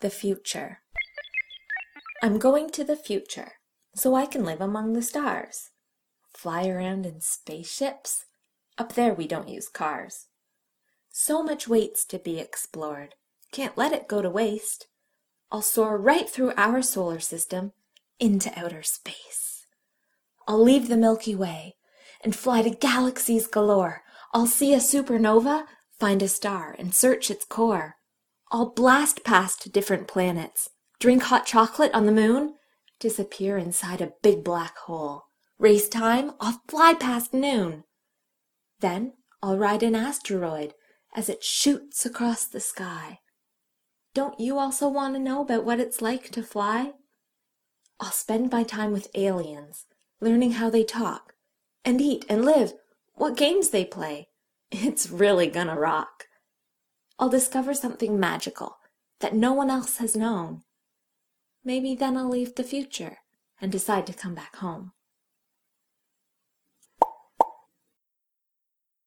The future. I'm going to the future so I can live among the stars. Fly around in spaceships. Up there we don't use cars. So much waits to be explored. Can't let it go to waste. I'll soar right through our solar system into outer space. I'll leave the Milky Way and fly to galaxies galore. I'll see a supernova, find a star, and search its core. I'll blast past different planets, drink hot chocolate on the moon, disappear inside a big black hole. Race time, I'll fly past noon. Then I'll ride an asteroid as it shoots across the sky. Don't you also want to know about what it's like to fly? I'll spend my time with aliens, learning how they talk, and eat and live, what games they play. It's really gonna rock. I'll discover something magical that no one else has known. Maybe then I'll leave the future and decide to come back home.